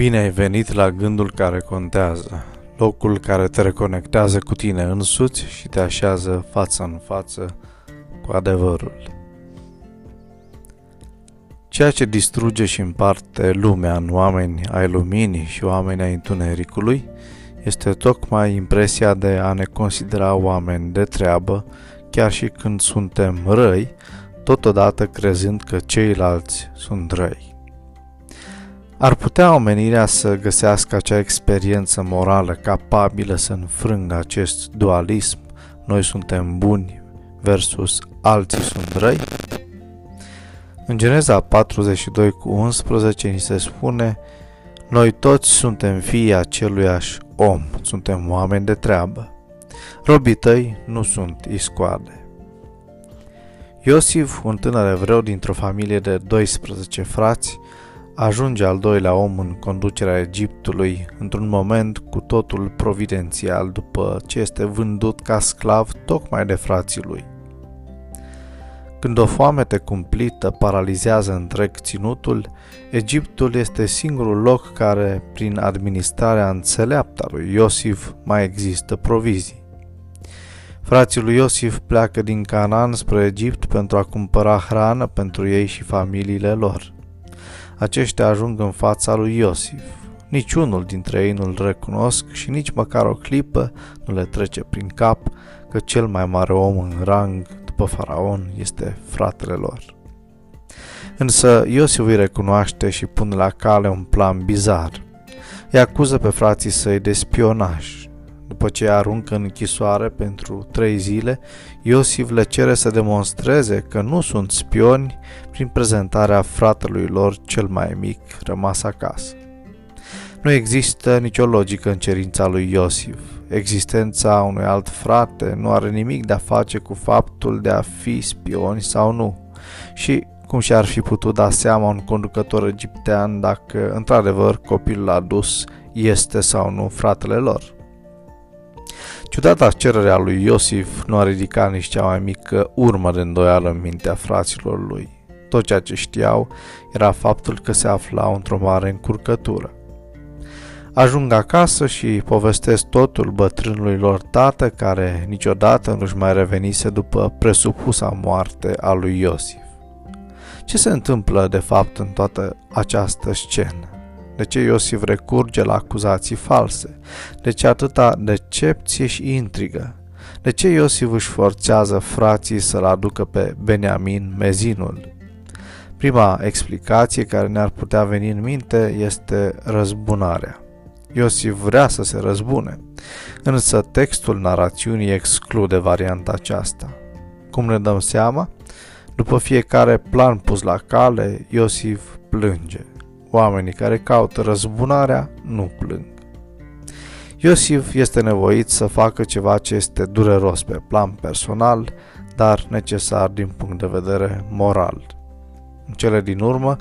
Bine ai venit la gândul care contează, locul care te reconectează cu tine însuți și te așează față în față cu adevărul. Ceea ce distruge și împarte lumea în oameni ai luminii și oameni ai întunericului este tocmai impresia de a ne considera oameni de treabă, chiar și când suntem răi, totodată crezând că ceilalți sunt răi. Ar putea omenirea să găsească acea experiență morală capabilă să înfrângă acest dualism, noi suntem buni versus alții sunt răi? În Geneza 42 cu 11 ni se spune Noi toți suntem fii aceluiași om, suntem oameni de treabă. Robii tăi nu sunt iscoade. Iosif, un tânăr evreu dintr-o familie de 12 frați, ajunge al doilea om în conducerea Egiptului într-un moment cu totul providențial după ce este vândut ca sclav tocmai de frații lui. Când o foamete cumplită paralizează întreg ținutul, Egiptul este singurul loc care, prin administrarea înțeleaptă a lui Iosif, mai există provizii. Frații lui Iosif pleacă din Canaan spre Egipt pentru a cumpăra hrană pentru ei și familiile lor aceștia ajung în fața lui Iosif. Niciunul dintre ei nu-l recunosc și nici măcar o clipă nu le trece prin cap că cel mai mare om în rang după faraon este fratele lor. Însă Iosif îi recunoaște și pune la cale un plan bizar. Îi acuză pe frații săi de spionaj după ce aruncă în închisoare pentru trei zile, Iosif le cere să demonstreze că nu sunt spioni prin prezentarea fratelui lor cel mai mic rămas acasă. Nu există nicio logică în cerința lui Iosif. Existența unui alt frate nu are nimic de a face cu faptul de a fi spioni sau nu. Și cum și-ar fi putut da seama un conducător egiptean dacă într-adevăr copilul adus este sau nu fratele lor. Ciudata cerere a lui Iosif nu a ridicat nici cea mai mică urmă de îndoială în mintea fraților lui. Tot ceea ce știau era faptul că se aflau într-o mare încurcătură. Ajung acasă și povestesc totul bătrânului lor tată care niciodată nu-și mai revenise după presupusa moarte a lui Iosif. Ce se întâmplă de fapt în toată această scenă? De ce Iosif recurge la acuzații false? De ce atâta decepție și intrigă? De ce Iosif își forțează frații să-l aducă pe Beniamin mezinul? Prima explicație care ne-ar putea veni în minte este răzbunarea. Iosif vrea să se răzbune, însă textul narațiunii exclude varianta aceasta. Cum ne dăm seama? După fiecare plan pus la cale, Iosif plânge. Oamenii care caută răzbunarea nu plâng. Iosif este nevoit să facă ceva ce este dureros pe plan personal, dar necesar din punct de vedere moral. În cele din urmă,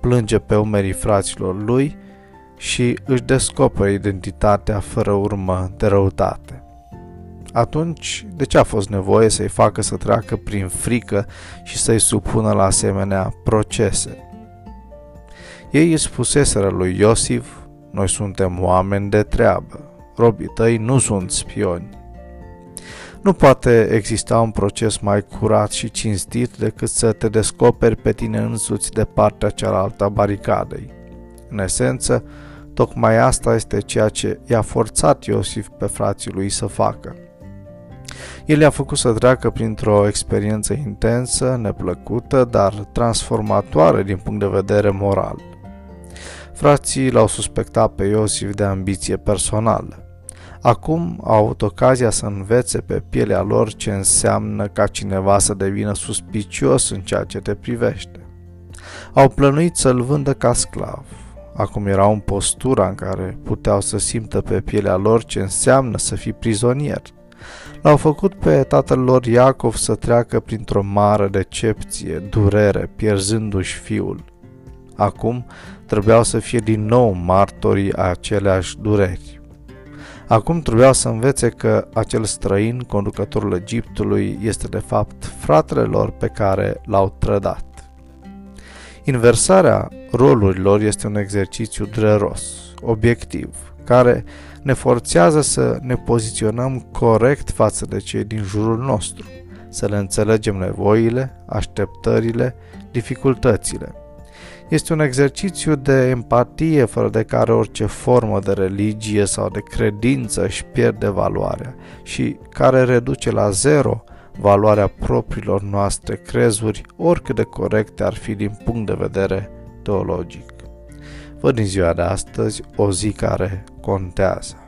plânge pe umerii fraților lui și își descoperă identitatea fără urmă de răutate. Atunci, de ce a fost nevoie să-i facă să treacă prin frică și să-i supună la asemenea procese? Ei îi spuseseră lui Iosif, noi suntem oameni de treabă, robii tăi nu sunt spioni. Nu poate exista un proces mai curat și cinstit decât să te descoperi pe tine însuți de partea cealaltă a baricadei. În esență, tocmai asta este ceea ce i-a forțat Iosif pe frații lui să facă. El i-a făcut să treacă printr-o experiență intensă, neplăcută, dar transformatoare din punct de vedere moral – Frații l-au suspectat pe Iosif de ambiție personală. Acum au avut ocazia să învețe pe pielea lor ce înseamnă ca cineva să devină suspicios în ceea ce te privește. Au plănuit să-l vândă ca sclav. Acum erau în postura în care puteau să simtă pe pielea lor ce înseamnă să fii prizonier. L-au făcut pe tatăl lor Iacov să treacă printr-o mare decepție, durere, pierzându-și fiul. Acum trebuiau să fie din nou martorii aceleași dureri. Acum trebuiau să învețe că acel străin, conducătorul Egiptului, este de fapt fratele lor pe care l-au trădat. Inversarea rolurilor este un exercițiu dureros, obiectiv, care ne forțează să ne poziționăm corect față de cei din jurul nostru, să le înțelegem nevoile, așteptările, dificultățile. Este un exercițiu de empatie fără de care orice formă de religie sau de credință își pierde valoarea și care reduce la zero valoarea propriilor noastre crezuri, oricât de corecte ar fi din punct de vedere teologic. Văd în ziua de astăzi o zi care contează.